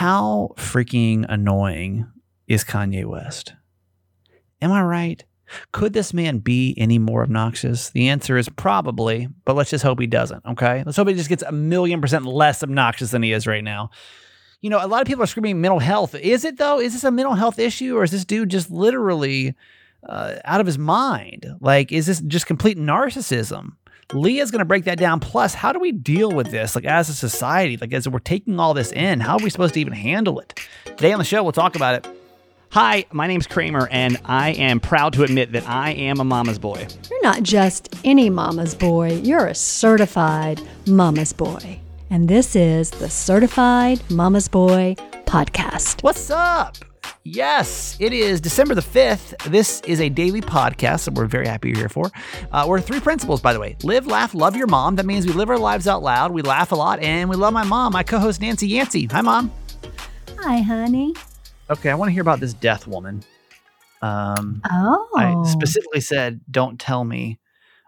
How freaking annoying is Kanye West? Am I right? Could this man be any more obnoxious? The answer is probably, but let's just hope he doesn't. Okay. Let's hope he just gets a million percent less obnoxious than he is right now. You know, a lot of people are screaming mental health. Is it though? Is this a mental health issue or is this dude just literally uh, out of his mind? Like, is this just complete narcissism? Leah's going to break that down. Plus, how do we deal with this, like as a society, like as we're taking all this in? How are we supposed to even handle it? Today on the show, we'll talk about it. Hi, my name's Kramer, and I am proud to admit that I am a mama's boy. You're not just any mama's boy, you're a certified mama's boy. And this is the Certified Mama's Boy podcast. What's up? Yes, it is December the 5th. This is a daily podcast that we're very happy you're here for. Uh, we're three principles, by the way live, laugh, love your mom. That means we live our lives out loud, we laugh a lot, and we love my mom, my co host Nancy Yancey. Hi, mom. Hi, honey. Okay, I want to hear about this death woman. Um, oh. I specifically said, don't tell me.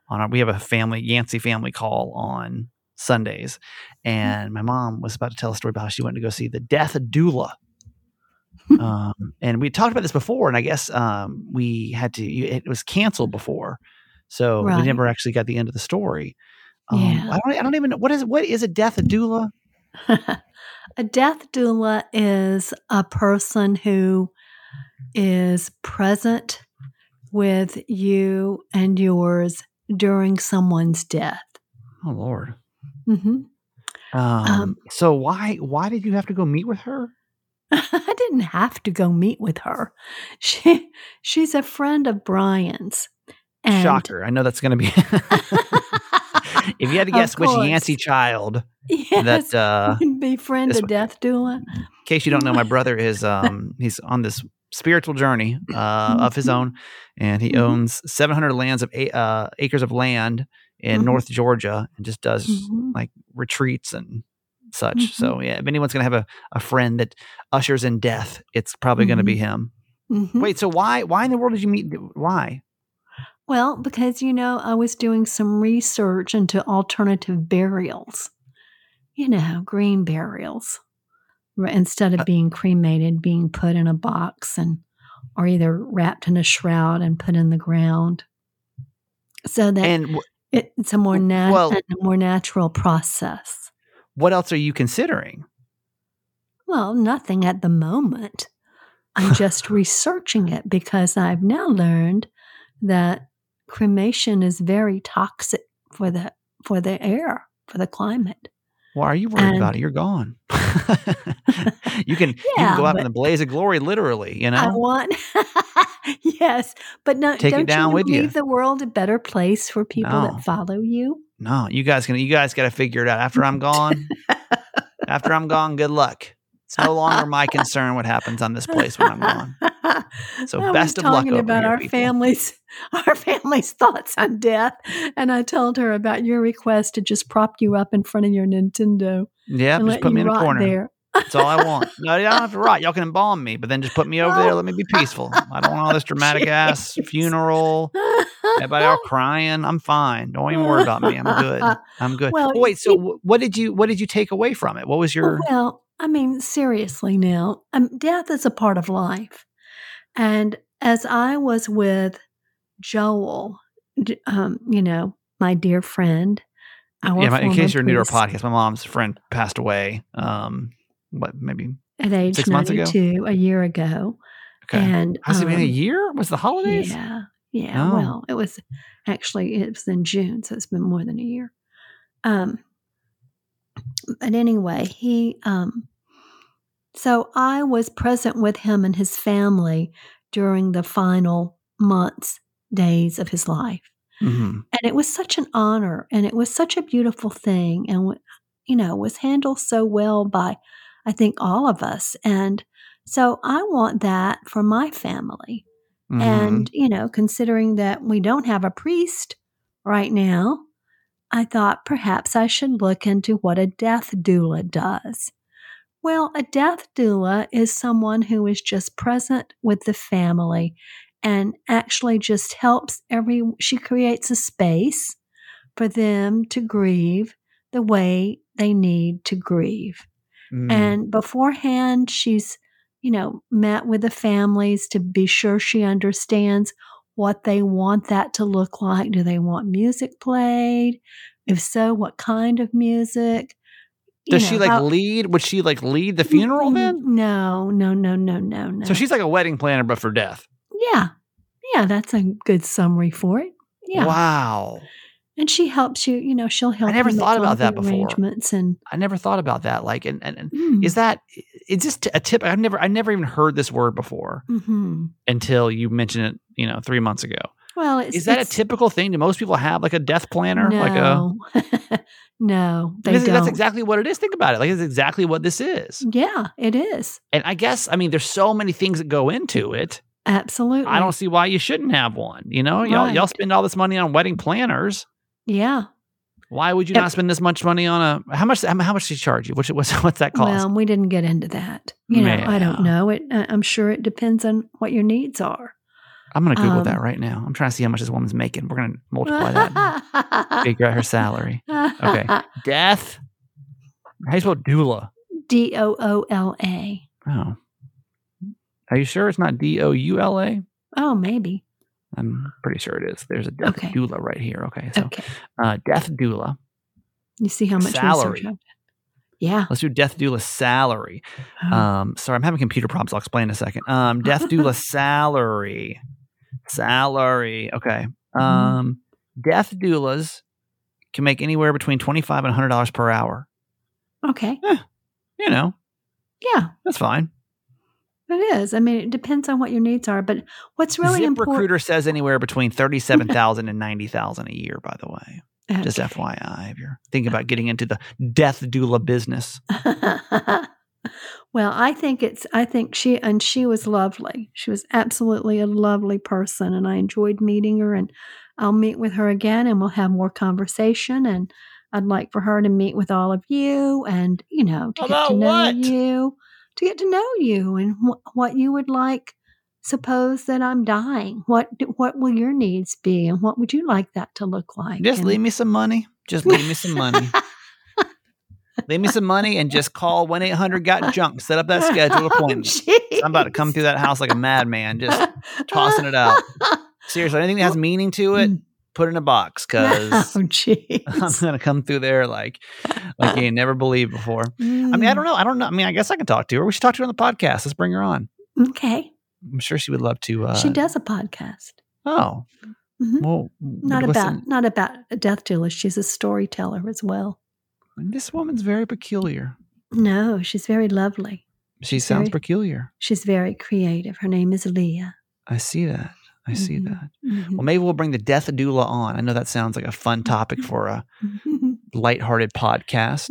On our, we have a family Yancey family call on Sundays, and my mom was about to tell a story about how she went to go see the death doula. Um, and we talked about this before, and I guess um, we had to. It was canceled before, so Right. we never actually got the end of the story. Um, Yeah. I don't. I don't even know what is. What is a death doula? a death doula is a person who is present with you and yours during someone's death. Oh Lord. hmm Um, Um, so why why did you have to go meet with her? I didn't have to go meet with her. She she's a friend of Brian's. And Shocker! I know that's going to be. if you had to guess which. Yancey child Yes, that, uh, befriend a death doula. in case you don't know, my brother is um he's on this spiritual journey uh, of his own, and he Mhm. owns 700 lands of uh, acres of land in Mhm. North Georgia, and just does Mhm. like retreats and such. Mhm. So yeah, if anyone's gonna have a, a friend that ushers in death, it's probably gonna be him. Mhm. Wait, so why why in the world did you meet? Why? Well, because you know, I was doing some research into alternative burials. You know, green burials. Instead Uh of being cremated, being put in a box and or either wrapped in a shroud and put in the ground. So that And wh- it, it's a more nat- well- a more natural process. What else are you considering? Well, nothing at the moment. I'm just researching it because I've now learned that cremation is very toxic for the for the air, for the climate. Why are you worried about it? You're gone. you can you can go out in the blaze of glory, literally. You know. I want yes, but no Take it don't down you with you. leave the world a better place for people No. that follow you? No, you guys can. You guys got to figure it out. After I'm gone, after I'm gone, good luck. It's no longer my concern what happens on this place when I'm gone. So I best of luck talking over about our people. families, our family's thoughts on death, and I told her about your request to just prop you up in front of your Nintendo Yeah, just let put you me in a corner. there. That's all I want. No, you don't have to rot. Y'all can embalm me, but then just put me over there. Let me be peaceful. I don't want all this dramatic ass funeral. Everybody all crying. I'm fine. Don't even worry about me. I'm good. I'm good. Well, Wait. So, wh- what did you what did you take away from it? What was your? Well, I mean, seriously now, um, death is a part of life. And as I was with Joel, um, you know, my dear friend, our yeah, in case you're new to our podcast, my mom's friend passed away. Um, what maybe? at age six months ago? 92, a year ago. Okay. And Has it been a um, year? Was the holidays? Yeah. Yeah. Oh. Well, it was actually it was in June, so it's been more than a year. Um but anyway, he um so I was present with him and his family during the final months, days of his life. hmm And it was such an honor and it was such a beautiful thing and you know, was handled so well by I think all of us. And so I want that for my family. Mm-hmm. And, you know, considering that we don't have a priest right now, I thought perhaps I should look into what a death doula does. Well, a death doula is someone who is just present with the family and actually just helps every, she creates a space for them to grieve the way they need to grieve. Mm. And beforehand, she's, you know, met with the families to be sure she understands what they want that to look like. Do they want music played? If so, what kind of music? You does she like how- lead? Would she like lead the funeral then? No, no, no, no, no, no. So she's like a wedding planner, but for death. yeah, yeah. That's a good summary for it. Yeah, Wow. And she helps you. You know, she'll help. I never thought about that before. Arrangements and I never thought about that. Like, and, and, and mm, is that is this a tip? I've never I never even heard this word before mhm. until you mentioned it. You know, three months ago. well, it's, Is that a typical thing? Do most people have like a death planner? Like a No, no, they don't. that's exactly what it is. Think about it. Like it's exactly what this is. yeah, it is And I guess I mean there's so many things that go into it. absolutely. I don't see why you shouldn't have one. You know, y'all y'all Right. spend all this money on wedding planners. Yeah. Why would you not spend this much money on a how much how much she charge you? What's what's what's that cost? Well, we didn't get into that. You know, I don't know. It. I'm sure it depends on what your needs are. I'm gonna Google um, that right now. I'm trying to see how much this woman's making. We're gonna multiply that. and Figure out her salary. Okay. Death. How do you spell doula? D O O L A. Oh. Are you sure it's not D O U L A? Oh, maybe. I'm pretty sure it is. There's a death Okay. doula right here. Okay. So Okay. uh, death doula. You see how much Salary. Yeah. Let's do death doula salary. Oh. Um, sorry, I'm having computer problems. I'll explain in a second. Um, death doula salary. Salary. Okay. Mm-hmm. Um, death doulas can make anywhere between twenty five and hundred dollars per hour. okay. You know, Yeah, that's fine. It is. I mean, it depends on what your needs are. But what's really Zip important. Recruiter says anywhere between thirty seven thousand and ninety thousand a year. By the way, just FYI, if you're thinking about getting into the death doula business. well, I think it's, I think she, and she was lovely. She was absolutely a lovely person, and I enjoyed meeting her. And I'll meet with her again and we'll have more conversation. And I'd like for her to meet with all of you and, you know, to get to know what? you, to get to know you and wh- what you would like. Suppose that I'm dying. What what will your needs be, and what would you like that to look like? Just And- leave me some money. Just leave me some money. leave me some money and just call one eight hundred got junk. Set up that scheduled oh, appointment. I'm about to come through that house like a madman, just tossing it out. Seriously, anything that has meaning to it, mm. Put in a box because oh. I'm gonna come through there like like you never believed before. I mean, I don't know. I don't know. I mean, I guess I can talk to her. We should talk to her on the podcast. Let's bring her on. Okay, I'm sure she would love to. Uh, she does a podcast. Oh, Mhm. well, Not listen, about not about a death doula. She's a storyteller as well. This woman's very peculiar. No, she's very lovely. She sounds Very- peculiar. She's very creative. Her name is Leah. I see that. I see Mhm. that. Mhm. Well, maybe we'll bring the death doula on. I know that sounds like a fun topic for a lighthearted podcast.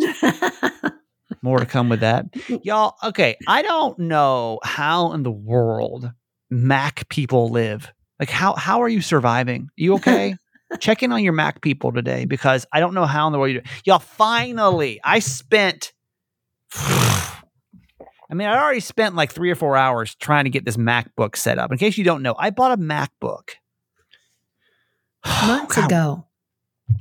More to come with that. Y'all, okay, I don't know how in the world Mac people live. Like how how are you surviving? You okay? Check in on your Mac people today because I don't know how in the world you do. Y'all finally, I spent I mean, I already spent like three or four hours trying to get this MacBook set up. In case you don't know, I bought a MacBook Months God, ago.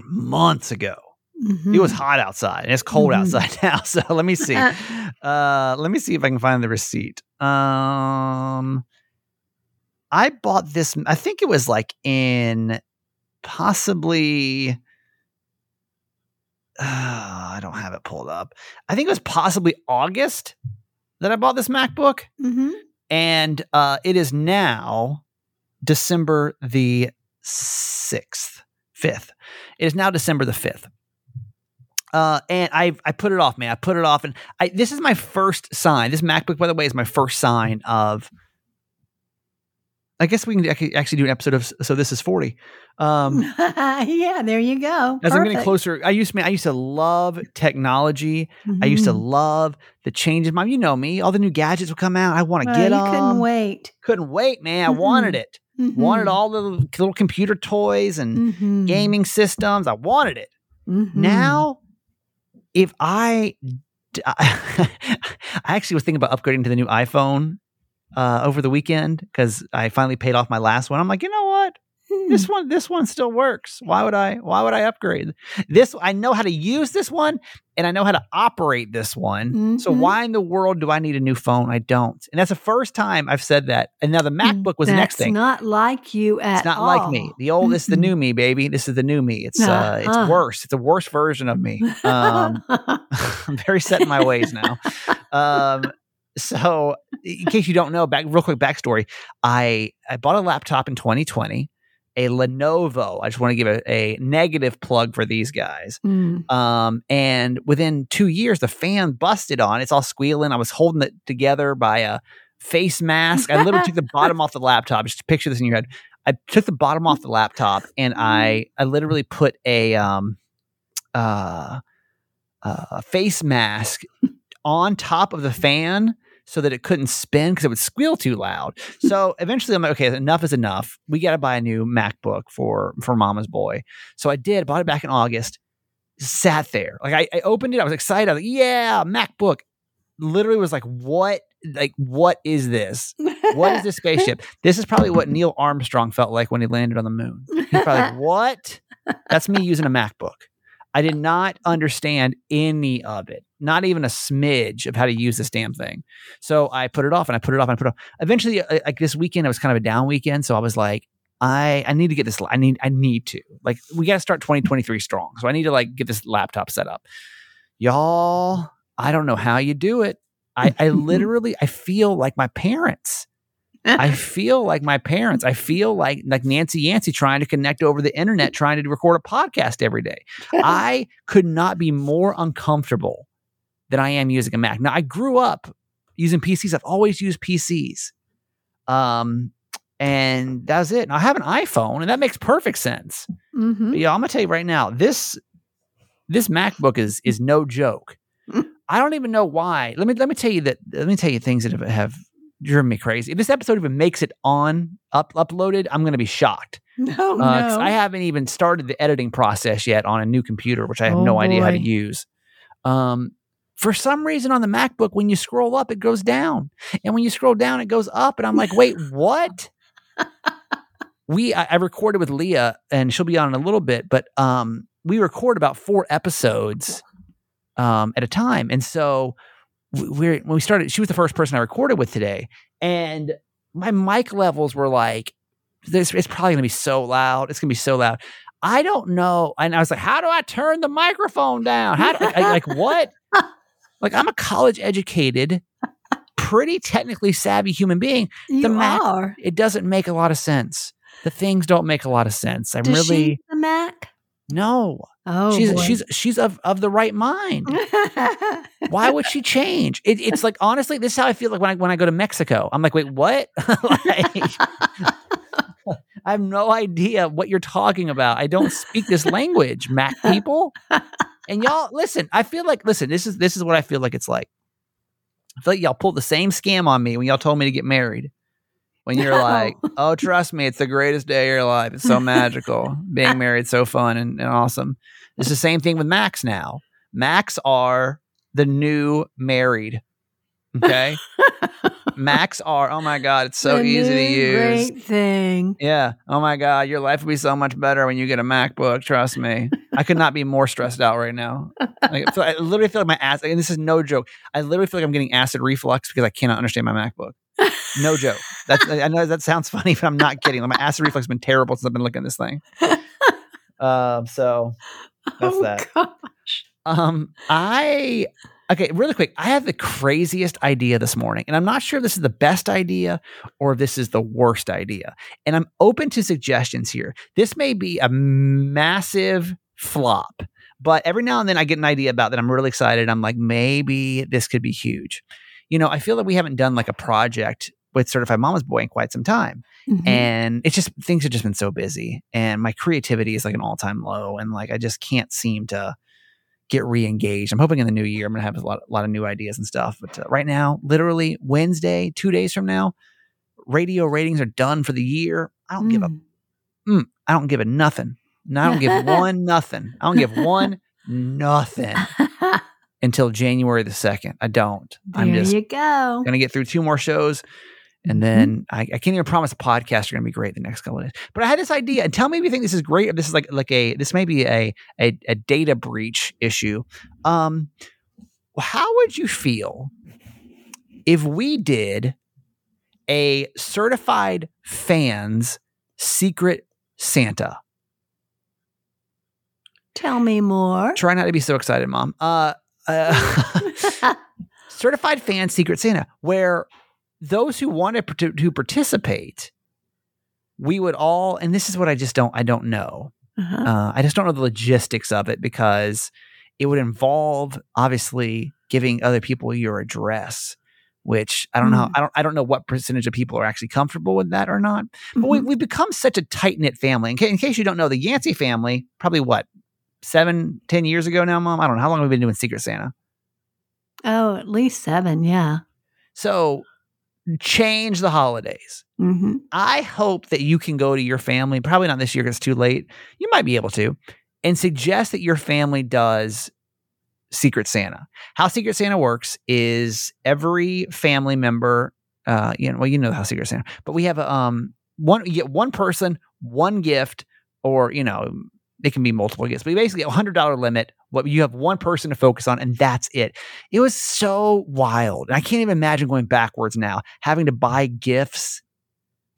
Months ago. Mhm. It was hot outside and it's cold Mhm. outside now. So let me see. Uh, let me see if I can find the receipt. Um, I bought this. I think it was like in possibly. Uh, I don't have it pulled up. I think it was possibly August that I bought this MacBook, Mhm. and uh, it is now December the sixth, fifth. It is now December the fifth. Uh, and I I put it off, man. I put it off, and I this is my first sign. This MacBook, by the way, is my first sign of. I guess we can actually do an episode of so this is forty. Um, yeah, there you go. as I'm getting closer, I used to I used to love technology. I used to Mhm. love the changes. Mom, you know me. All the new gadgets would come out. I want to Well, get them. couldn't wait. Couldn't wait, man. I wanted Mhm. it. Wanted Mhm. all the little computer toys and Mhm. gaming systems. I wanted it. Now, if I, I actually was thinking about upgrading to the new iPhone uh, over the weekend because I finally paid off my last one. I'm like, you know what? this one this one still works. Why would i why would i upgrade? This i know how to use this one and i know how to operate this one. So Mhm. why in the world do i need a new phone? I don't. And that's the first time i've said that. And now the macbook was the next thing. not like you at it's not all. like me. the old this is the new me baby. This is the new me. It's uh Uh-uh. it's worse. It's a worse version of me. Um i'm very set in my ways now. Um so in case you don't know back real quick backstory i i bought a laptop in 2020 a lenovo. I just want to give a, a negative plug for these guys. Mm. um and within two years the fan busted on. It's all squealing. I was holding it together by a face mask. I literally took the bottom off the laptop. Just picture this in your head. I took the bottom off the laptop and i i literally put a um uh uh face mask on top of the fan so that it couldn't spin because it would squeal too loud. So eventually I'm like, okay, enough is enough. We got to buy a new MacBook for for Mama's boy. So I did, bought it back in August, sat there. Like I, I opened it, I was excited. I was like, yeah, MacBook. Literally was like, what? Like, what is this? What is this spaceship? This is probably what Neil Armstrong felt like when he landed on the moon. He's probably like, what? That's me using a MacBook. I did not understand any of it, not even a smidge of how to use this damn thing. So I put it off and I put it off and I put it off. Eventually, uh, like this weekend, it was kind of a down weekend. So I was like, I I need to get this. I need I need to like we got to start 2023 strong. So I need to like get this laptop set up, y'all. I don't know how you do it. I I literally I feel like my parents. I feel like my parents. I feel like like Nancy Yancey trying to connect over the internet, trying to record a podcast every day. I could not be more uncomfortable than I am using a Mac. Now I grew up using PCs. I've always used PCs. Um, and that's it. Now, I have an iPhone, and that makes perfect sense. Mhm. Yeah, I'm gonna tell you right now, this this MacBook is is no joke. I don't even know why. Let me let me tell you that. Let me tell you things that have, have driven me crazy. If this episode even makes it on up uploaded, I'm gonna be shocked. No, Uh, no. I haven't even started the editing process yet on a new computer, which I have no Oh, idea how to use. Um, for some reason on the MacBook, when you scroll up, it goes down, and when you scroll down, it goes up, and I'm like, wait, what? we I, I recorded with Leah, and she'll be on in a little bit, but um, we record about four episodes um, at a time, and so we- we're when we started, she was the first person I recorded with today, and my mic levels were like, this it's probably gonna be so loud. It's gonna be so loud. I don't know. And I was like, how do I turn the microphone down? How do I, like what? Like I'm a college educated, pretty technically savvy human being. you the Mac- are. It doesn't make a lot of sense. The things don't make a lot of sense. I'm Does really she the Mac? no. Oh, she's boy. she's she's of of the right mind. Why would she change? It, it's like honestly, this is how I feel like when I when I go to Mexico. I'm like, wait, what? like, I have no idea what you're talking about. I don't speak this language, Mac people. And y'all, listen. I feel like listen. This is this is what I feel like it's like. I feel like y'all pulled the same scam on me when y'all told me to get married. When you're No. like, oh, trust me, it's the greatest day of your life. It's so magical. Being married, so fun and, and awesome. It's the same thing with Macs now. Macs are the new married. Okay. Macs are, oh my God, it's so The easy to use. Great thing. Yeah. Oh my God, your life will be so much better when you get a MacBook. Trust me. I could not be more stressed out right now. Like, I, feel, I literally feel like my ass, and this is no joke. I literally feel like I'm getting acid reflux because I cannot understand my MacBook. No joke. That's, I know that sounds funny, but I'm not kidding. Like, my acid reflux has been terrible since I've been looking at this thing. Um, so That's oh, that. gosh. Um, I okay, really quick. I have the craziest idea this morning, and I'm not sure if this is the best idea or if this is the worst idea. And I'm open to suggestions here. This may be a massive flop, but every now and then I get an idea about that. I'm really excited. I'm like, maybe this could be huge. You know, I feel that we haven't done like a project with Certified Mama's Boy in quite some time Mhm. and it's just things have just been so busy and my creativity is like an all-time low and like i just can't seem to get re-engaged. I'm hoping in the new year i'm gonna have a lot, a lot of new ideas and stuff but uh, right now literally wednesday two days from now radio ratings are done for the year. I don't give a Mm. i don't give a nothing. No, i don't give one nothing. I don't give one nothing until january the 2nd i don't. I'm just you go. gonna get through two more shows And Mhm. then I, I can't even promise a podcast are going to be great the next couple of days. But I had this idea, and tell me if you think this is great. Or this is like like a this may be a a, a data breach issue. Um, how would you feel if we did a certified fans secret Santa? Tell me more. Try not to be so excited, mom. Uh, uh certified fan secret Santa, where those who wanted to, to participate, we would all, and this is what I just don't, I don't know. Uh-huh. Uh, I just don't know the logistics of it because it would involve obviously giving other people your address, which I don't know. Mm. I don't. I don't know what percentage of people are actually comfortable with that or not. But we, Mhm. we've become such a tight knit family. In, ca- in case you don't know, the Yancey family, probably what seven, ten years ago now, mom. I don't know how long we've we been doing Secret Santa. Oh, at least seven. Yeah. So change the holidays. hmm I hope that you can go to your family, probably not this year because it's too late. You might be able to, and suggest that your family does Secret Santa. How Secret Santa works is every family member, uh, you know, well, you know how Secret Santa, but we have um, one, you get one person, one gift, or, you know, it can be multiple gifts, but you basically a hundred dollar limit. What you have one person to focus on, and that's it. It was so wild. And I can't even imagine going backwards now, having to buy gifts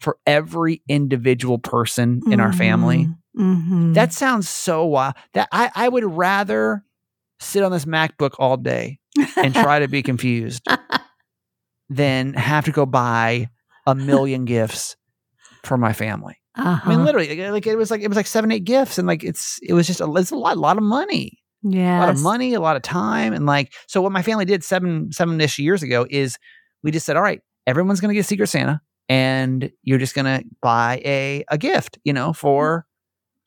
for every individual person in our family. hmm That sounds so wild. That I, I would rather sit on this MacBook all day and try to be confused than have to go buy a million gifts for my family. Uh-huh. I mean, literally, like it was like it was like seven, eight gifts, and like it's it was just a, it's a lot, a lot of money Yeah, a lot of money, a lot of time, and like so. What my family did seven seven ish years ago is we just said, all right, everyone's going to get Secret Santa, and you're just going to buy a a gift, you know, for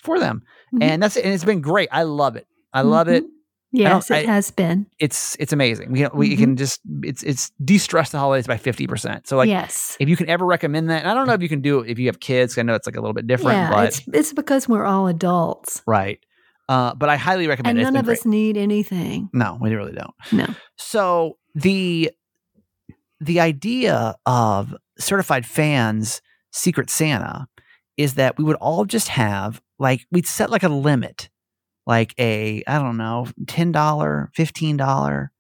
for them, Mhm. and that's it. And it's been great. I love it. I love it. Yes, I- it has been. It's it's amazing. We we Mhm. can just it's it's de stress the holidays by fifty percent. So like. yes. If you can ever recommend that, and I don't know if you can do it if you have kids. I know it's like a little bit different, yeah, but it's it's because we're all adults, right. Uh, but I highly recommend and it. None of great. us need anything. No, we really don't. No. So the the idea of certified fans secret Santa is that we would all just have like we'd set like a limit, like a I don't know ten dollar, fifteen dollar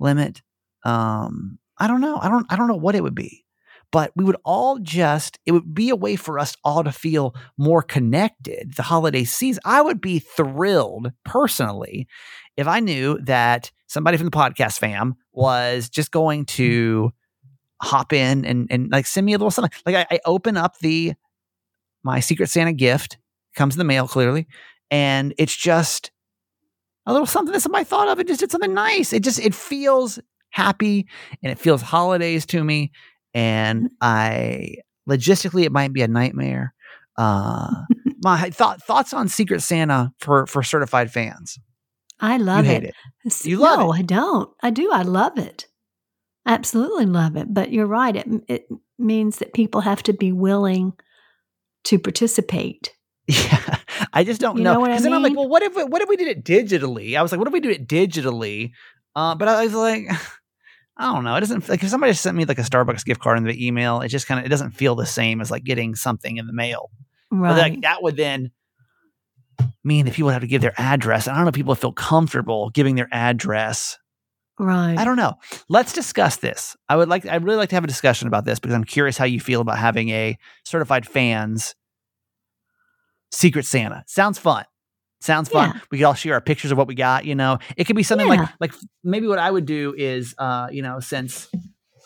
limit. Um, I don't know. I don't. I don't know what it would be, but we would all just. It would be a way for us all to feel more connected. The holiday season. I would be thrilled personally if I knew that somebody from the podcast fam was just going to hop in and and like send me a little something. Like I, I open up the my Secret Santa gift comes in the mail clearly, and it's just a little something that somebody thought of and just did something nice. It just it feels happy and it feels holidays to me. And I logistically it might be a nightmare. Uh, my thought thoughts on Secret Santa for for certified fans. I love you hate it. it. You love no, I don't. I do. I love it. Absolutely love it. But you're right. It it means that people have to be willing to participate. Yeah, I just don't You know. Because I 'Cause then I'm like, well, what if what if we did it digitally? I was like, what if we do it digitally? Uh, but I was like, I don't know. It doesn't like if somebody sent me like a Starbucks gift card in the email, it just kind of it doesn't feel the same as like getting something in the mail. But like that would then mean that people would have to give their address. And I don't know if people feel comfortable giving their address. right. I don't know. Let's discuss this. I would like I'd really like to have a discussion about this because I'm curious how you feel about having a certified fans secret Santa. Sounds fun. Sounds fun. Yeah. We could all share our pictures of what we got, you know. It could be something Yeah. like like maybe what I would do is uh, you know, since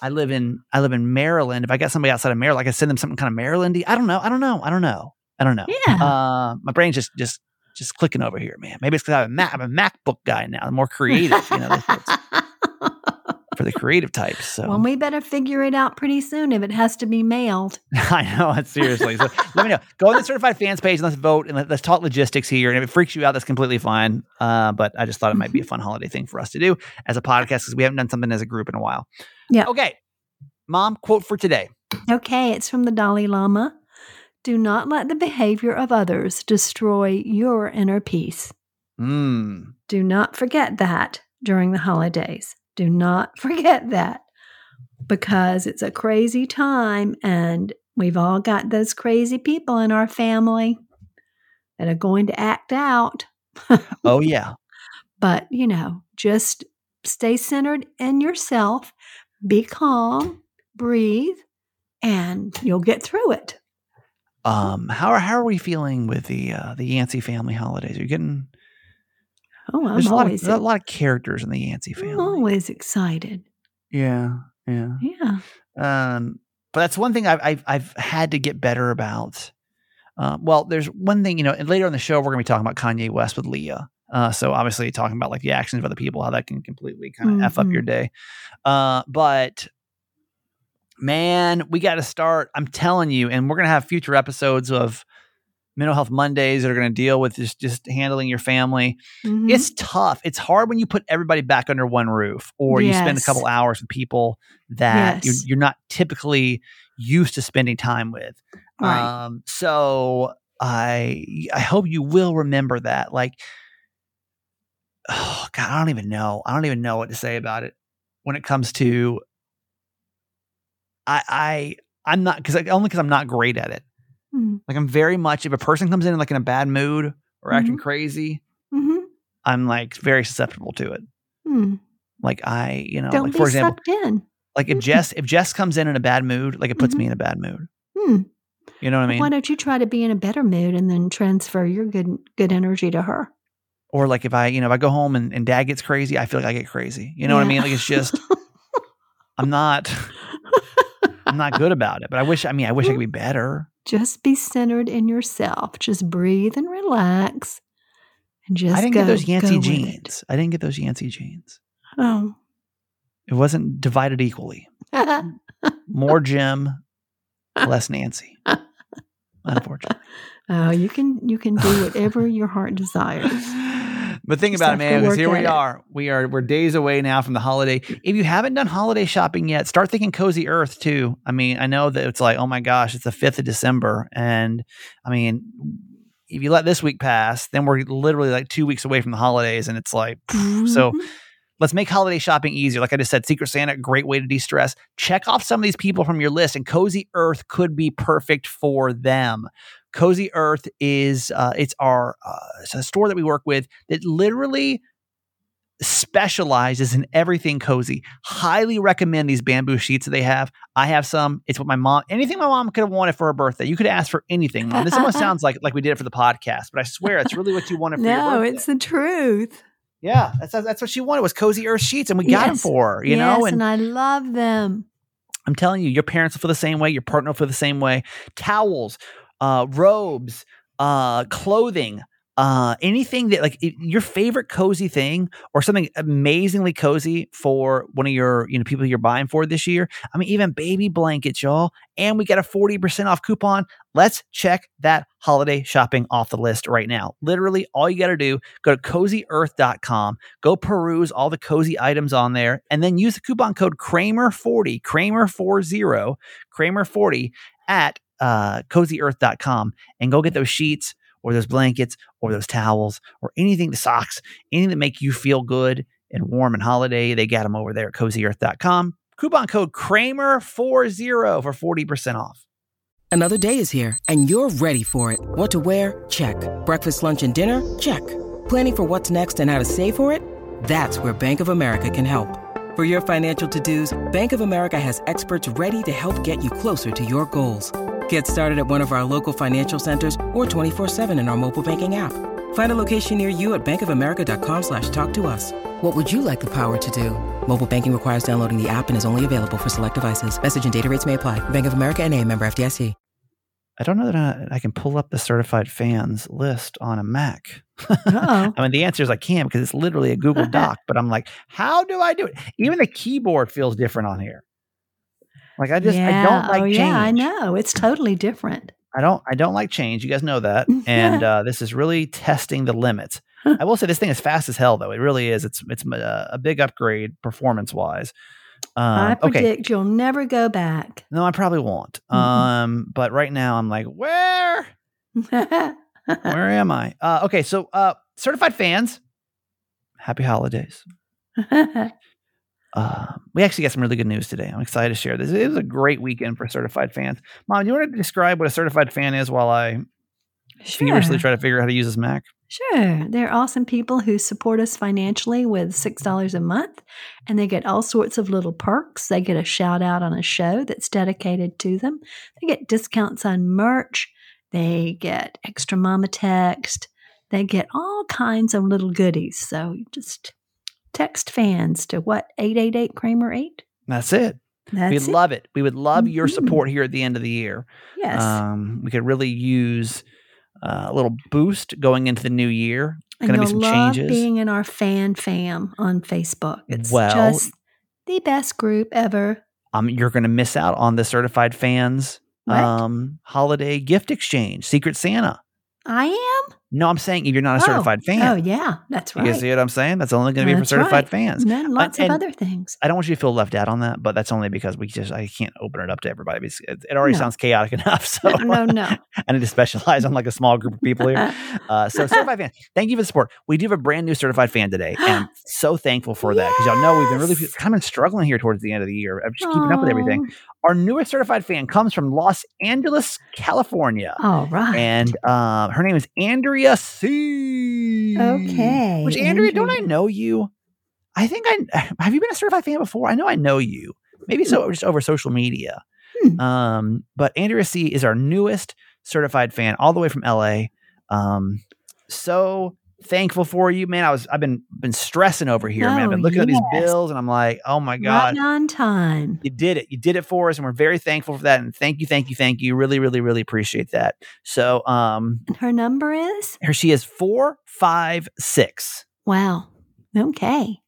I live in I live in Maryland, if I got somebody outside of Maryland, like I could send them something kind of Marylandy. I don't know. I don't know. I don't know. I don't know. Yeah. Uh, my brain's just just just clicking over here, man. Maybe it's because I'm a, Mac, I'm a MacBook guy now. I'm more creative, you know, for the creative types. So well, we better figure it out pretty soon if it has to be mailed. I know seriously. So let me know. Go on the certified fans page and let's vote and let, us talk logistics here. And if it freaks you out, that's completely fine. Uh, but I just thought it might be a fun holiday thing for us to do as a podcast because we haven't done something as a group in a while. Yeah. Okay. Mom, quote for today. Okay, it's from the Dalai Lama. Do not let the behavior of others destroy your inner peace. Mm. Do not forget that during the holidays. Do not forget that. because it's a crazy time and we've all got those crazy people in our family that are going to act out. Oh yeah. But, you know, just stay centered in yourself, be calm, breathe, and you'll get through it. Um, how are how are we feeling with the uh, the Yancey family holidays? Are you getting Oh, I'm there's a lot of always there's a lot of characters in the Yancey I'm family. always excited. Yeah, yeah. Yeah. Um, but that's one thing I've I've, I've had to get better about. Um, well, there's one thing you know, and later on the show we're going to be talking about Kanye West with Leah. Uh, so obviously talking about like the actions of other people, how that can completely kind of f up your day. Uh, but man, we got to start. I'm telling you, and we're going to have future episodes of mental health Mondays that are going to deal with just just handling your family. Mhm. It's tough. It's hard when you put everybody back under one roof, or you spend a couple hours with people that Yes. you're, you're not typically used to spending time with. Right. Um, so I I hope you will remember that. Like, oh God, I don't even know. I don't even know what to say about it when it comes to. I I I'm not because only because I'm not great at it. Mm. Like I'm very much if a person comes in like in a bad mood or acting Mhm. crazy, Mhm. I'm like very susceptible to it. Mm. Like I, you know, Don't like be for example, sucked in. like if Mm. Jess if Jess comes in in a bad mood, like it puts me in a bad mood. Hmm. You know what I mean? Why don't you try to be in a better mood and then transfer your good good energy to her? or like if I, you know, if I go home and, and dad gets crazy, I feel like I get crazy. You know what I mean? Like it's just I'm not I'm not good about it. But I wish I mean I wish I could be better. Just be centered in yourself. Just breathe and relax. And just I didn't go, get those Yancey genes. I didn't get those Yancey jeans. Oh. It wasn't divided equally. More Jim, less Nancy. Unfortunately. oh, you can you can do whatever your heart desires. But think Just about it, man, because here we it. are. We are we're days away now from the holiday. If you haven't done holiday shopping yet, start thinking cozy earth too. I mean, I know that it's like, oh my gosh, it's the fifth of December. And I mean, if you let this week pass, then we're literally like two weeks away from the holidays, and it's like so Mhm. let's make holiday shopping easier. Like I just said, Secret Santa, great way to de stress. Check off some of these people from your list, and Cozy Earth could be perfect for them. Cozy Earth is uh, it's our uh, it's a store that we work with that literally specializes in everything cozy. Highly recommend these bamboo sheets that they have. I have some. It's what my mom anything my mom could have wanted for her birthday. You could ask for anything, mom. This almost sounds like like we did it for the podcast, but I swear it's really what you wanted for your No, it's the truth. Yeah, that's that's what she wanted was cozy earth sheets, and we got them for her. You yes, know, and and I love them. I'm telling you, your parents will feel the same way. Your partner will feel the same way. Towels, uh, robes, uh, clothing, uh, anything that like your favorite cozy thing or something amazingly cozy for one of your you know people you're buying for this year. I mean, even baby blankets, y'all. And we got a 40% off coupon. Let's check that holiday shopping off the list right now. Literally, all you got to do, go to cozyearth.com, go peruse all the cozy items on there, and then use the coupon code Kramer40, Kramer40, Kramer40 at uh, cozyearth.com and go get those sheets or those blankets or those towels or anything, the socks, anything that make you feel good and warm and holiday. They got them over there at cozyearth.com. Coupon code Kramer40 for 40% off. Another day is here, and you're ready for it. What to wear? Check. Breakfast, lunch, and dinner? Check. Planning for what's next and how to save for it? That's where Bank of America can help. For your financial to dos, Bank of America has experts ready to help get you closer to your goals. Get started at one of our local financial centers or 24-7 in our mobile banking app. Find a location near you at bankofamerica.com slash talk to us. What would you like the power to do? Mobile banking requires downloading the app and is only available for select devices. Message and data rates may apply. Bank of America and a member FDIC. I don't know that I, I can pull up the certified fans list on a Mac. Uh-oh. I mean, the answer is I can because it's literally a Google Doc, but I'm like, how do I do it? Even the keyboard feels different on here. Like I just I don't like oh, change. yeah, I know. It's totally different. I don't I don't like change. You guys know that. And uh, this is really testing the limits. I will say this thing is fast as hell though. It really is. It's it's a, a big upgrade performance wise. I Um, okay. predict you'll never go back. No, I probably won't. Mhm. Um, but right now I'm like, where where am I? Uh, okay, so uh, certified fans, happy holidays. Uh, we actually got some really good news today. I'm excited to share this. It was a great weekend for certified fans. Mom, do you want to describe what a certified fan is while I feverishly try to figure out how to use this Mac? Sure. They're awesome people who support us financially with $6 a month, and they get all sorts of little perks. They get a shout out on a show that's dedicated to them. They get discounts on merch. They get extra mama text. They get all kinds of little goodies. So just text fans to what? 888 Kramer 8? That's it. That's We'd it. love it. We would love your Mhm. support here at the end of the year. Yes. Um, we could really use uh, a little boost going into the new year. and gonna be some love changes. being in our fan fam on Facebook. It's Well- just the best group ever. Um, you're going to miss out on the certified fans What? um, holiday gift exchange, Secret Santa. I am? No, I'm saying if you're not a Oh. certified fan. Oh, yeah. That's right. You see what I'm saying? That's only going to be for certified right. fans. And then lots and- of other things. I don't want you to feel left out on that, but that's only because we just I can't open it up to everybody. It already No. sounds chaotic enough. So No, no, no. I need to specialize on like a small group of people here. Uh, so certified fan, thank you for the support. We do have a brand new certified fan today, and I'm so thankful for that because y'all know we've been really kind of struggling here towards the end of the year of just keeping up with everything. Oh, Our newest certified fan comes from Los Angeles, California, All right. and uh, her name is Andrea C. okay. Which Andrea, don't I know you? I think I have you been a certified fan before. I know I know you. Maybe so just over social media. Hmm. Um, but Andrea C is our newest certified fan, all the way from LA. Um, so thankful for you, man. I was I've been been stressing over here, man. I've been Oh, looking at these bills and I'm like, oh my God. Right on time. You did it. You did it for us, and we're very thankful for that. And thank you, thank you, thank you. Really, really, really appreciate that. So, um, And her number is? here she is, four five six. Wow. Okay.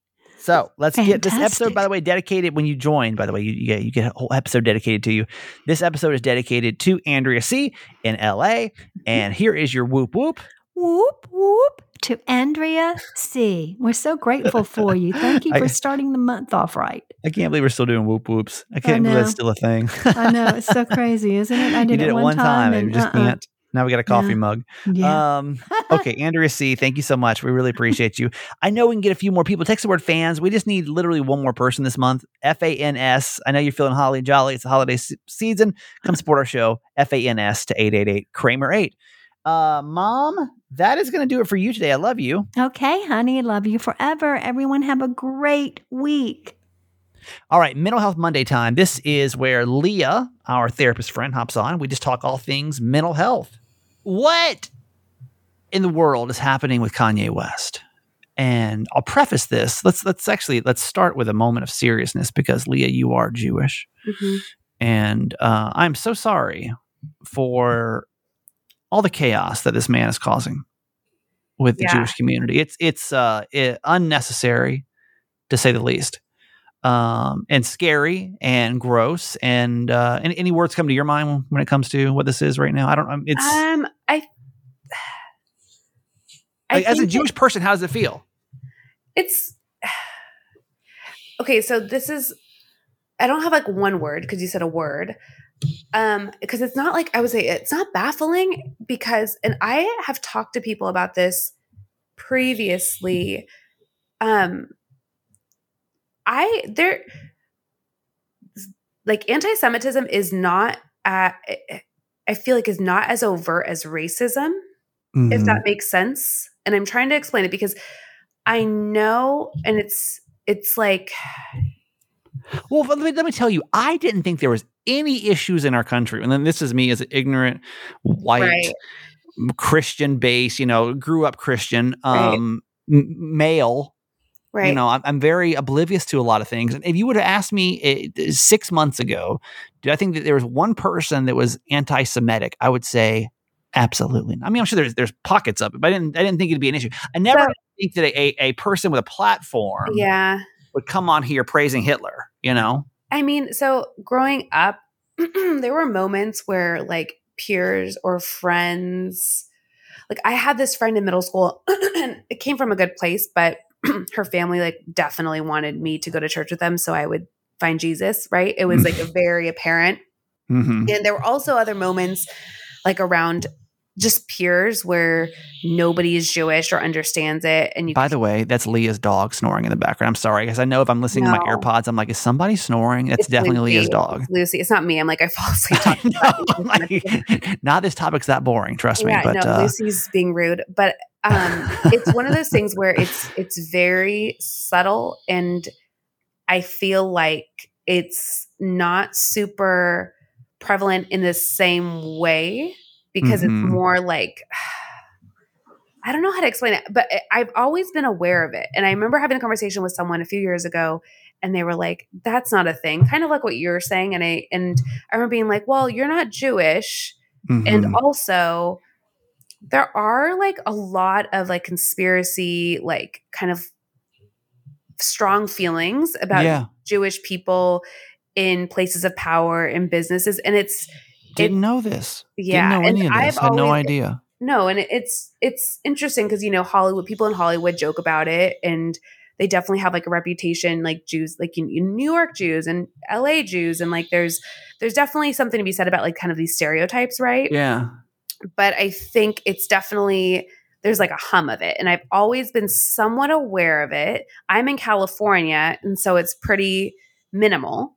So let's get this episode. By the way, dedicated when you join. By the way, you, you get you get a whole episode dedicated to you. This episode is dedicated to Andrea C in L.A. And here is your whoop whoop. Whoop, whoop to Andrea C. We're so grateful for you. Thank you I- for starting the month off right. I can't believe we're still doing whoop whoops. I can't believe know. that's still a thing. I know. It's so crazy, isn't it? I did, you did it one time, and and we just uh-uh. can't. Now we got a coffee Yeah. mug. Yeah. Um, okay, Andrea C, thank you so much. We really appreciate you. I know we can get a few more people. Text the word fans. We just need literally one more person this month. F A N S. I know you're feeling holly jolly. It's the holiday se- season. Come support our show. F A N S to 888 Kramer 8. Uh, Mom, that is going to do it for you today. I love you. okay, honey. Love you forever. Everyone have a great week. All right, Mental Health Monday time. This is where Leah, our therapist friend, hops on. We just talk all things mental health. What in the world is happening with Kanye West? And I'll preface this. Let's let's actually let's start with a moment of seriousness because Leah, you are Jewish, and uh, I'm so sorry for all the chaos that this man is causing with the Yeah. Jewish community. It's it's uh, it, unnecessary to say the least um, and scary and gross. And uh, any, any words come to your mind when it comes to what this is right now? I don't. um, It's Um, I, I like, as a Jewish person, how does it feel? it's okay. So this is, I don't have like one word because you said a word. Um, because it's not like I would say it's not baffling because, and I have talked to people about this previously. Um, I there, like anti-Semitism is not. Uh, I feel like is not as overt as racism if Mhm. that makes sense. And I'm trying to explain it because I know, and it's it's like Well, let me, let me tell you, I didn't think there was any issues in our country. And then this is me as an ignorant white Right. Christian base, you know, grew up Christian, Right. um, m- male. right, You know, I'm, I'm very oblivious to a lot of things. And if you would have asked me eh, six months ago, did I think that there was one person that was anti-Semitic? I would say absolutely. not. I mean, I'm sure there's there's pockets of it, but I didn't I didn't think it'd be an issue. I never So- think that a, a person with a platform yeah. would come on here praising Hitler. You know, I mean, so growing up, there were moments where like peers or friends, like I had this friend in middle school, and it came from a good place, but her family like definitely wanted me to go to church with them, so I would find Jesus. Right? It was like a very apparent. Mhm. And there were also other moments like around just peers where nobody is Jewish or understands it. And you By the way, that's Leah's dog snoring in the background. I'm sorry, because I know if I'm listening to my No. AirPods, I'm like, is somebody snoring? That's it's definitely Lucy. Leah's dog. It's Lucy. It's not me. I'm like, I fall asleep talking like, not this topic's that boring, trust me. But no, uh, Lucy's being rude. But um, it's one of those things where it's it's very subtle, and I feel like it's not super prevalent in the same way because Mhm. it's more like I don't know how to explain it, but I've always been aware of it. And I remember having a conversation with someone a few years ago and they were like, that's not a thing. Kind of like what you're saying. And I and I remember being like, well, you're not Jewish. mhm. And also there are like a lot of like conspiracy, like kind of strong feelings about yeah, Jewish people in places of power in businesses. And it's didn't know this. yeah, didn't know any of this. I've Had no idea. no, and it's it's interesting because you know Hollywood people in Hollywood joke about it, and they definitely have like a reputation, like Jews, like in, in New York Jews and L.A. Jews, and like there's there's definitely something to be said about like kind of these stereotypes, right? Yeah, But I think it's definitely there's like a hum of it, and I've always been somewhat aware of it. I'm in California, and so it's pretty minimal.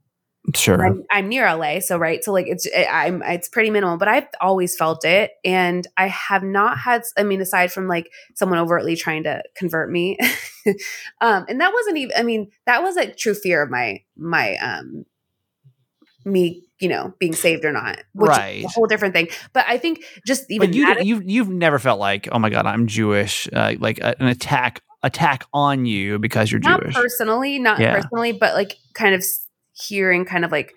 Sure. I'm, I'm near LA, so right, so like it's I'm it's pretty minimal, but I've always felt it, and I have not had. I mean, aside from like someone overtly trying to convert me, um, and that wasn't even. I mean, that was a true fear of my my um me, you know, being saved or not, which Right. is a whole different thing. But I think just even but you that- you you've never felt like, oh my god, I'm Jewish, uh, like uh, an attack attack on you because you're not Jewish. personally, not Yeah. personally, but like kind of hearing, kind of like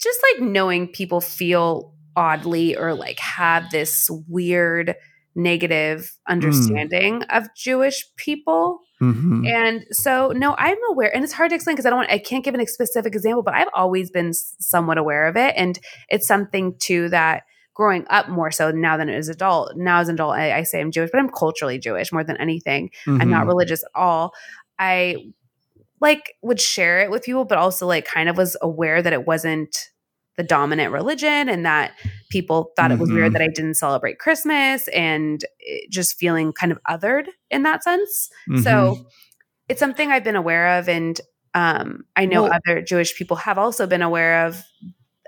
just like knowing people feel oddly or like have this weird negative Hmm. understanding of Jewish people. Mhm. And so, no, I'm aware, and it's hard to explain because I don't want, I can't give an specific example, but I've always been somewhat aware of it. And it's something too that growing up more so now than as adult, now as an adult, I, I say I'm Jewish, but I'm culturally Jewish more than anything. I'm not Mhm. religious at all. I like would share it with people, but also like kind of was aware that it wasn't the dominant religion and that people thought it was weird that I didn't celebrate Christmas and just feeling kind of othered in that sense. Mhm. So it's something I've been aware of and um, I know Well- other Jewish people have also been aware of.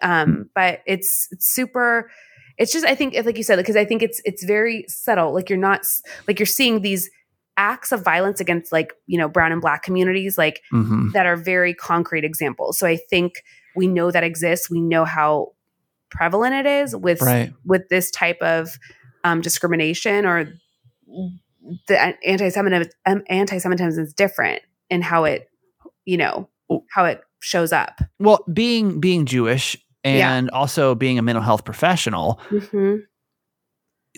Um, but it's, it's super it's just I think like you said because I think it's it's very subtle like you're not like you're seeing these acts of violence against like you know brown and black communities like Mhm. that are very concrete examples so I think we know that exists we know how prevalent it is with right. with this type of um, discrimination or the anti-Semitism um, anti-Semitism is different in how it you know how it shows up Well, being being Jewish Yeah. and also being a mental health professional, Mhm.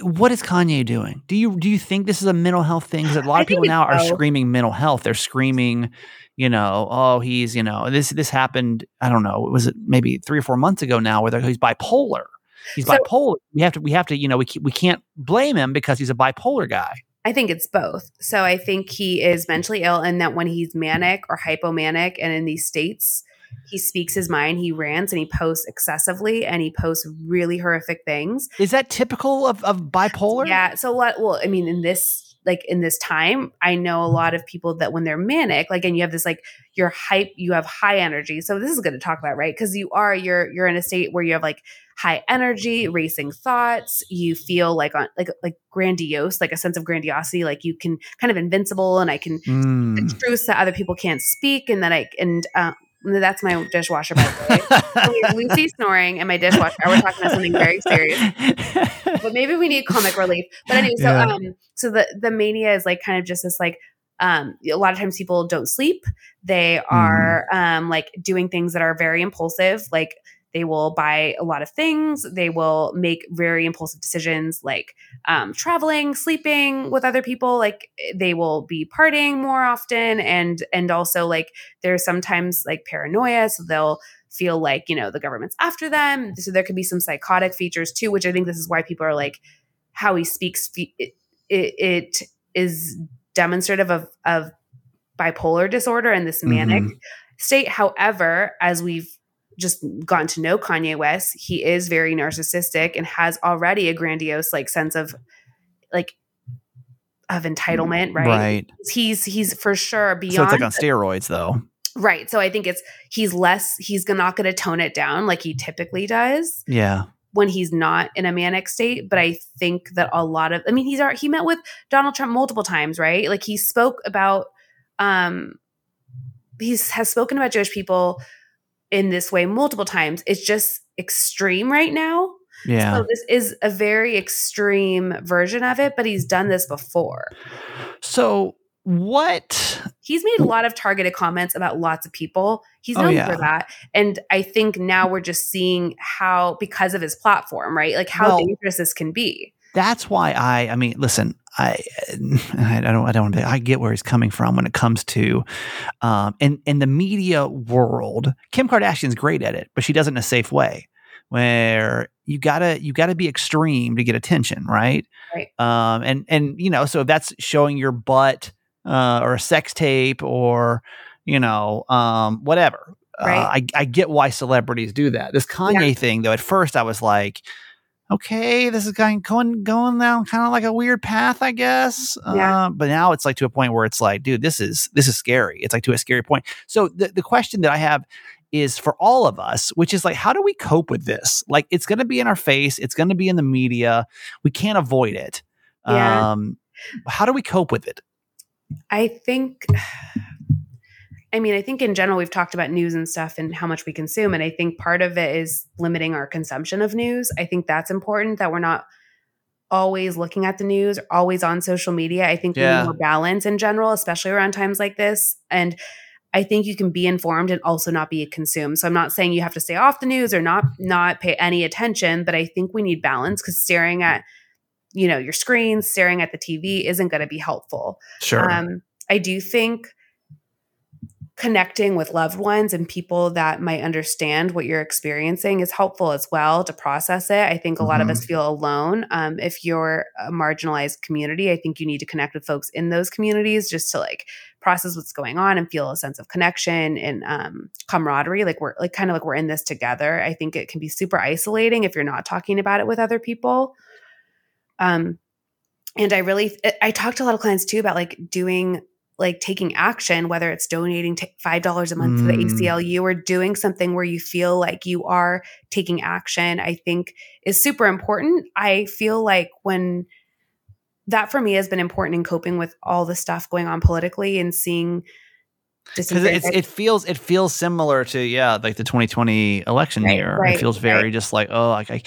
What is Kanye doing? Do you do you think this is a mental health thing? Because a lot of people now are screaming mental health. They're screaming, you know, oh, he's, you know, this this happened. I don't know. Was it maybe three or four months ago now, where he's bipolar? He's So- bipolar. We have to we have to you know we we can't blame him because he's a bipolar guy. I think it's both. So I think he is mentally ill, and that when he's manic or hypomanic, and in these states, he speaks his mind, he rants, and he posts excessively, and he posts really horrific things. Is that typical of, of bipolar? Yeah. So what? Well, I mean, in this like in this time, I know a lot of people that when they're manic, like, and you have this like you're hype, you have high energy. So this is good to talk about, right? Because you are you're you're in a state where you have like high energy, racing thoughts. You feel like on like like grandiose, like a sense of grandiosity, like you can kind of invincible, and I can Mm. truths that other people can't speak, and that I and uh, that's my dishwasher by the way. Lucy snoring and my dishwasher. We're talking about something very serious but maybe we need comic relief. But anyway, so Yeah. um, so the the mania is like kind of just this like um, a lot of times people don't sleep. They Mm-hmm. are um like doing things that are very impulsive, like. They will buy a lot of things. They will make very impulsive decisions like um, traveling, sleeping with other people. Like they will be partying more often, and and also like there's sometimes like paranoia. So they'll feel like you know the government's after them so there could be some psychotic features too which i think this is why people are like how he speaks it, it, it is demonstrative of of bipolar disorder and this manic state however as we've just gotten to know Kanye West, he is very narcissistic and has already a grandiose like sense of like of entitlement, right? Right. He's he's for sure beyond So it's like on steroids, though. right. So I think it's he's less he's not going to tone it down like he typically does Yeah. when he's not in a manic state. But I think that a lot of I mean he's he met with Donald Trump multiple times, right? Like he spoke about um he's has spoken about Jewish people in this way multiple times. It's just extreme right now. Yeah. So this is a very extreme version of it, but he's done this before. So what? He's made a lot of targeted comments about lots of people. He's Oh, known yeah. for that. And I think now we're just seeing how, because of his platform, right? Like how Well- dangerous this can be. That's why I. I mean, listen. I. I don't. I don't. Want to I get where he's coming from when it comes to, um, in in the media world. Kim Kardashian's great at it, but she does it in a safe way, where you gotta you gotta be extreme to get attention, right? Right. Um. And and you know, so if that's showing your butt, uh, or a sex tape, or you know, um, whatever. Right. Uh, I I get why celebrities do that. This Kanye thing, though, at first I was like okay, this is going going going down kind of like a weird path, I guess. Yeah. Uh, but now it's like to a point where it's like, dude, this is this is scary. It's like to a scary point. So the the question that I have is for all of us, which is like, how do we cope with this? Like, it's going to be in our face. It's going to be in the media. We can't avoid it. Yeah. Um, how do we cope with it? I think, I mean, I think in general, we've talked about news and stuff and how much we consume. And I think part of it is limiting our consumption of news. I think that's important that we're not always looking at the news, always on social media. I think we need more balance in general, especially around times like this. And I think you can be informed and also not be consumed. So I'm not saying you have to stay off the news or not not pay any attention, but I think we need balance because staring at you know your screen, staring at the TV isn't going to be helpful. Sure. Um, I do think connecting with loved ones and people that might understand what you're experiencing is helpful as well to process it. I think a lot of us feel alone. Um, if you're a marginalized community, I think you need to connect with folks in those communities just to like process what's going on and feel a sense of connection and um, camaraderie. Like we're like kind of like we're in this together. I think it can be super isolating if you're not talking about it with other people. Um, and I really, I talked to a lot of clients too about like doing like taking action, whether it's donating t- five dollars a month to the Mm. ACLU or doing something where you feel like you are taking action. I think is super important. I feel like when that for me has been important in coping with all the stuff going on politically and seeing because it's it feels it feels similar to yeah like the 2020 election Right, year right, it feels very right. just like oh like I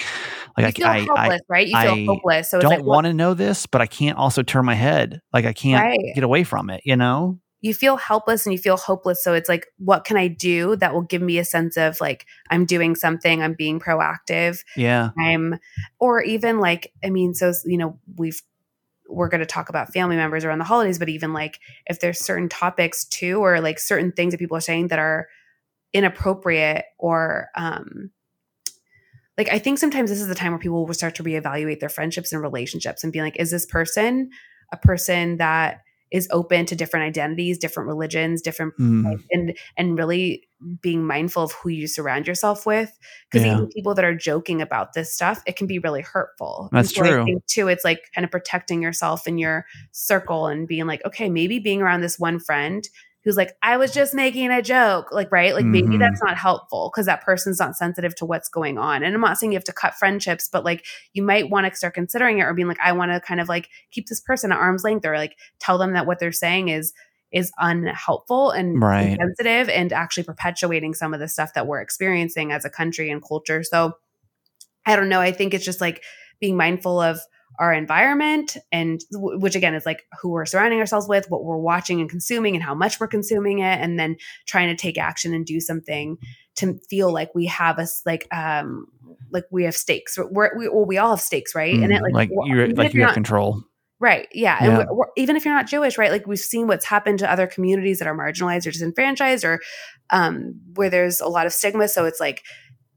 you like feel I, I, right? You feel I hopeless. So don't like, want to know this but I can't also turn my head like I can't get away from it you know you feel helpless and you feel hopeless. So it's like, what can I do that will give me a sense of like, I'm doing something, I'm being proactive, yeah I'm, or even like, I mean, so, you know, we've, we're going to talk about family members around the holidays, but even like if there's certain topics too, or like certain things that people are saying that are inappropriate or, um, like I think sometimes this is the time where people will start to reevaluate their friendships and relationships and be like, is this person a person that is open to different identities, different religions, different Mm, and and really being mindful of who you surround yourself with because Yeah. even people that are joking about this stuff it can be really hurtful That's so I true. too it's like kind of protecting yourself in your circle and being like okay maybe being around this one friend who's like i was just making a joke like right like maybe Mhm. that's not helpful because that person's not sensitive to what's going on and i'm not saying you have to cut friendships but like you might want to start considering it or being like i want to kind of like keep this person at arm's length or like tell them that what they're saying is is unhelpful and Right. insensitive and actually perpetuating some of the stuff that we're experiencing as a country and culture. So I don't know. I think it's just like being mindful of our environment and which again is like who we're surrounding ourselves with, what we're watching and consuming and how much we're consuming it and then trying to take action and do something to feel like we have us like um like we have stakes. We're, we well we all have stakes, right? mm, and it like, like, you're even like you have not- control Right. Yeah. And we're, we're- even if you're not Jewish, right? Like we've seen what's happened to other communities that are marginalized or disenfranchised or um, where there's a lot of stigma. So it's like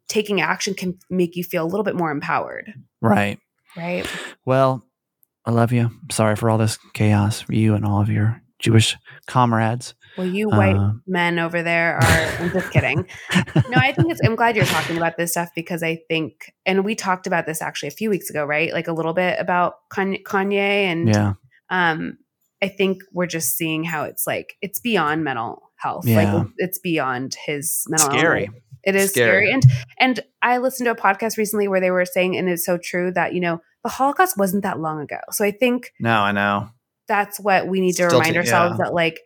taking action can make you feel a little bit more empowered. right Right. well I love you I'm sorry for all this chaos for you and all of your Jewish comrades Well, you white Uh, men over there are. I'm just kidding. No, I think it's. I'm glad you're talking about this stuff because I think, and we talked about this actually a few weeks ago, right? Like a little bit about Kanye, Kanye and Yeah. um, I think we're just seeing how it's like it's beyond mental health. Yeah. Like it's beyond his mental. Scary. illness. It is Scary. scary. And and I listened to a podcast recently where they were saying, and it's so true that you know the Holocaust wasn't that long ago. So I think No, I know. that's what we need to Still remind to- ourselves yeah. that like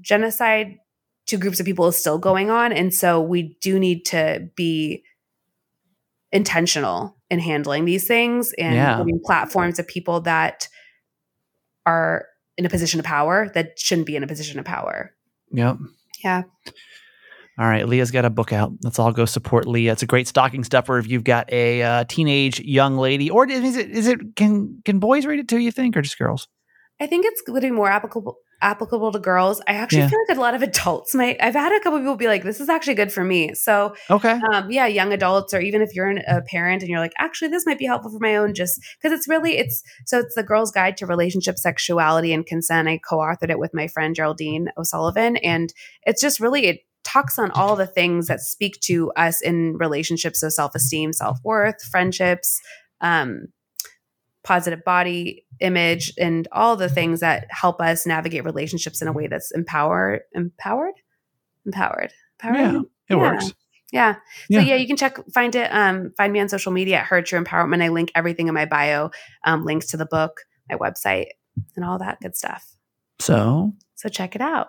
genocide to groups of people is still going on and so we do need to be intentional in handling these things and Yeah. giving platforms of people that are in a position of power that shouldn't be in a position of power Yep. yeah All right, Leah's got a book out. Let's all go support Leah. It's a great stocking stuffer if you've got a uh, teenage young lady, or is it? Is it? Can can boys read it too? You think, or just girls? i think it's going to be more applicable applicable to girls i actually Yeah. feel like a lot of adults might i've had a couple people be like this is actually good for me so Okay. um, yeah, young adults, or even if you're an, a parent and you're like, actually, this might be helpful for my own, just because it's really it's so it's the Girl's Guide to Relationship, Sexuality, and Consent. I co-authored it with my friend Geraldine O'Sullivan, and it's just really it talks on all the things that speak to us in relationships, so self-esteem, self-worth, friendships, um, positive body image, and all the things that help us navigate relationships in a way that's empowered, empowered, empowered, empowered. Yeah, it Yeah. works. Yeah. Yeah. So yeah, you can check find it um find me on social media at Her True Empowerment. I link everything in my bio, um, links to the book, my website, and all that good stuff. So So check it out.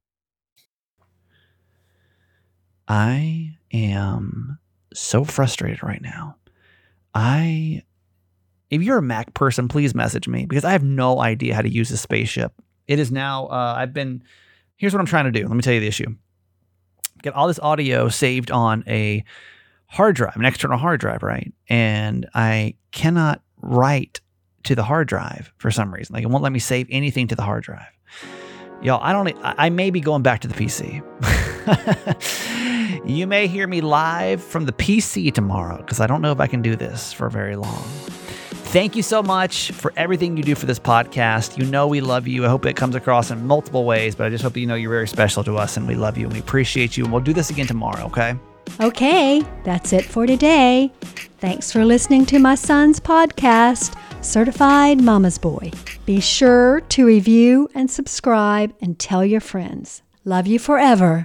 I am so frustrated right now. I, if you're a Mac person, please message me because I have no idea how to use this spaceship. It is now, uh, I've been, here's what I'm trying to do. Let me tell you the issue. Get all this audio saved on a hard drive, an external hard drive, right? And I cannot write to the hard drive for some reason. Like it won't let me save anything to the hard drive. Y'all, I don't, I may be going back to the PC. you may hear me live from the PC tomorrow because I don't know if I can do this for very long. Thank you so much for everything you do for this podcast. You know we love you. I hope it comes across in multiple ways, but I just hope you know you're very special to us and we love you and we appreciate you. And we'll do this again tomorrow, okay? Okay, that's it for today. Thanks for listening to my son's podcast, Certified Mama's Boy. Be sure to review and subscribe and tell your friends. Love you forever.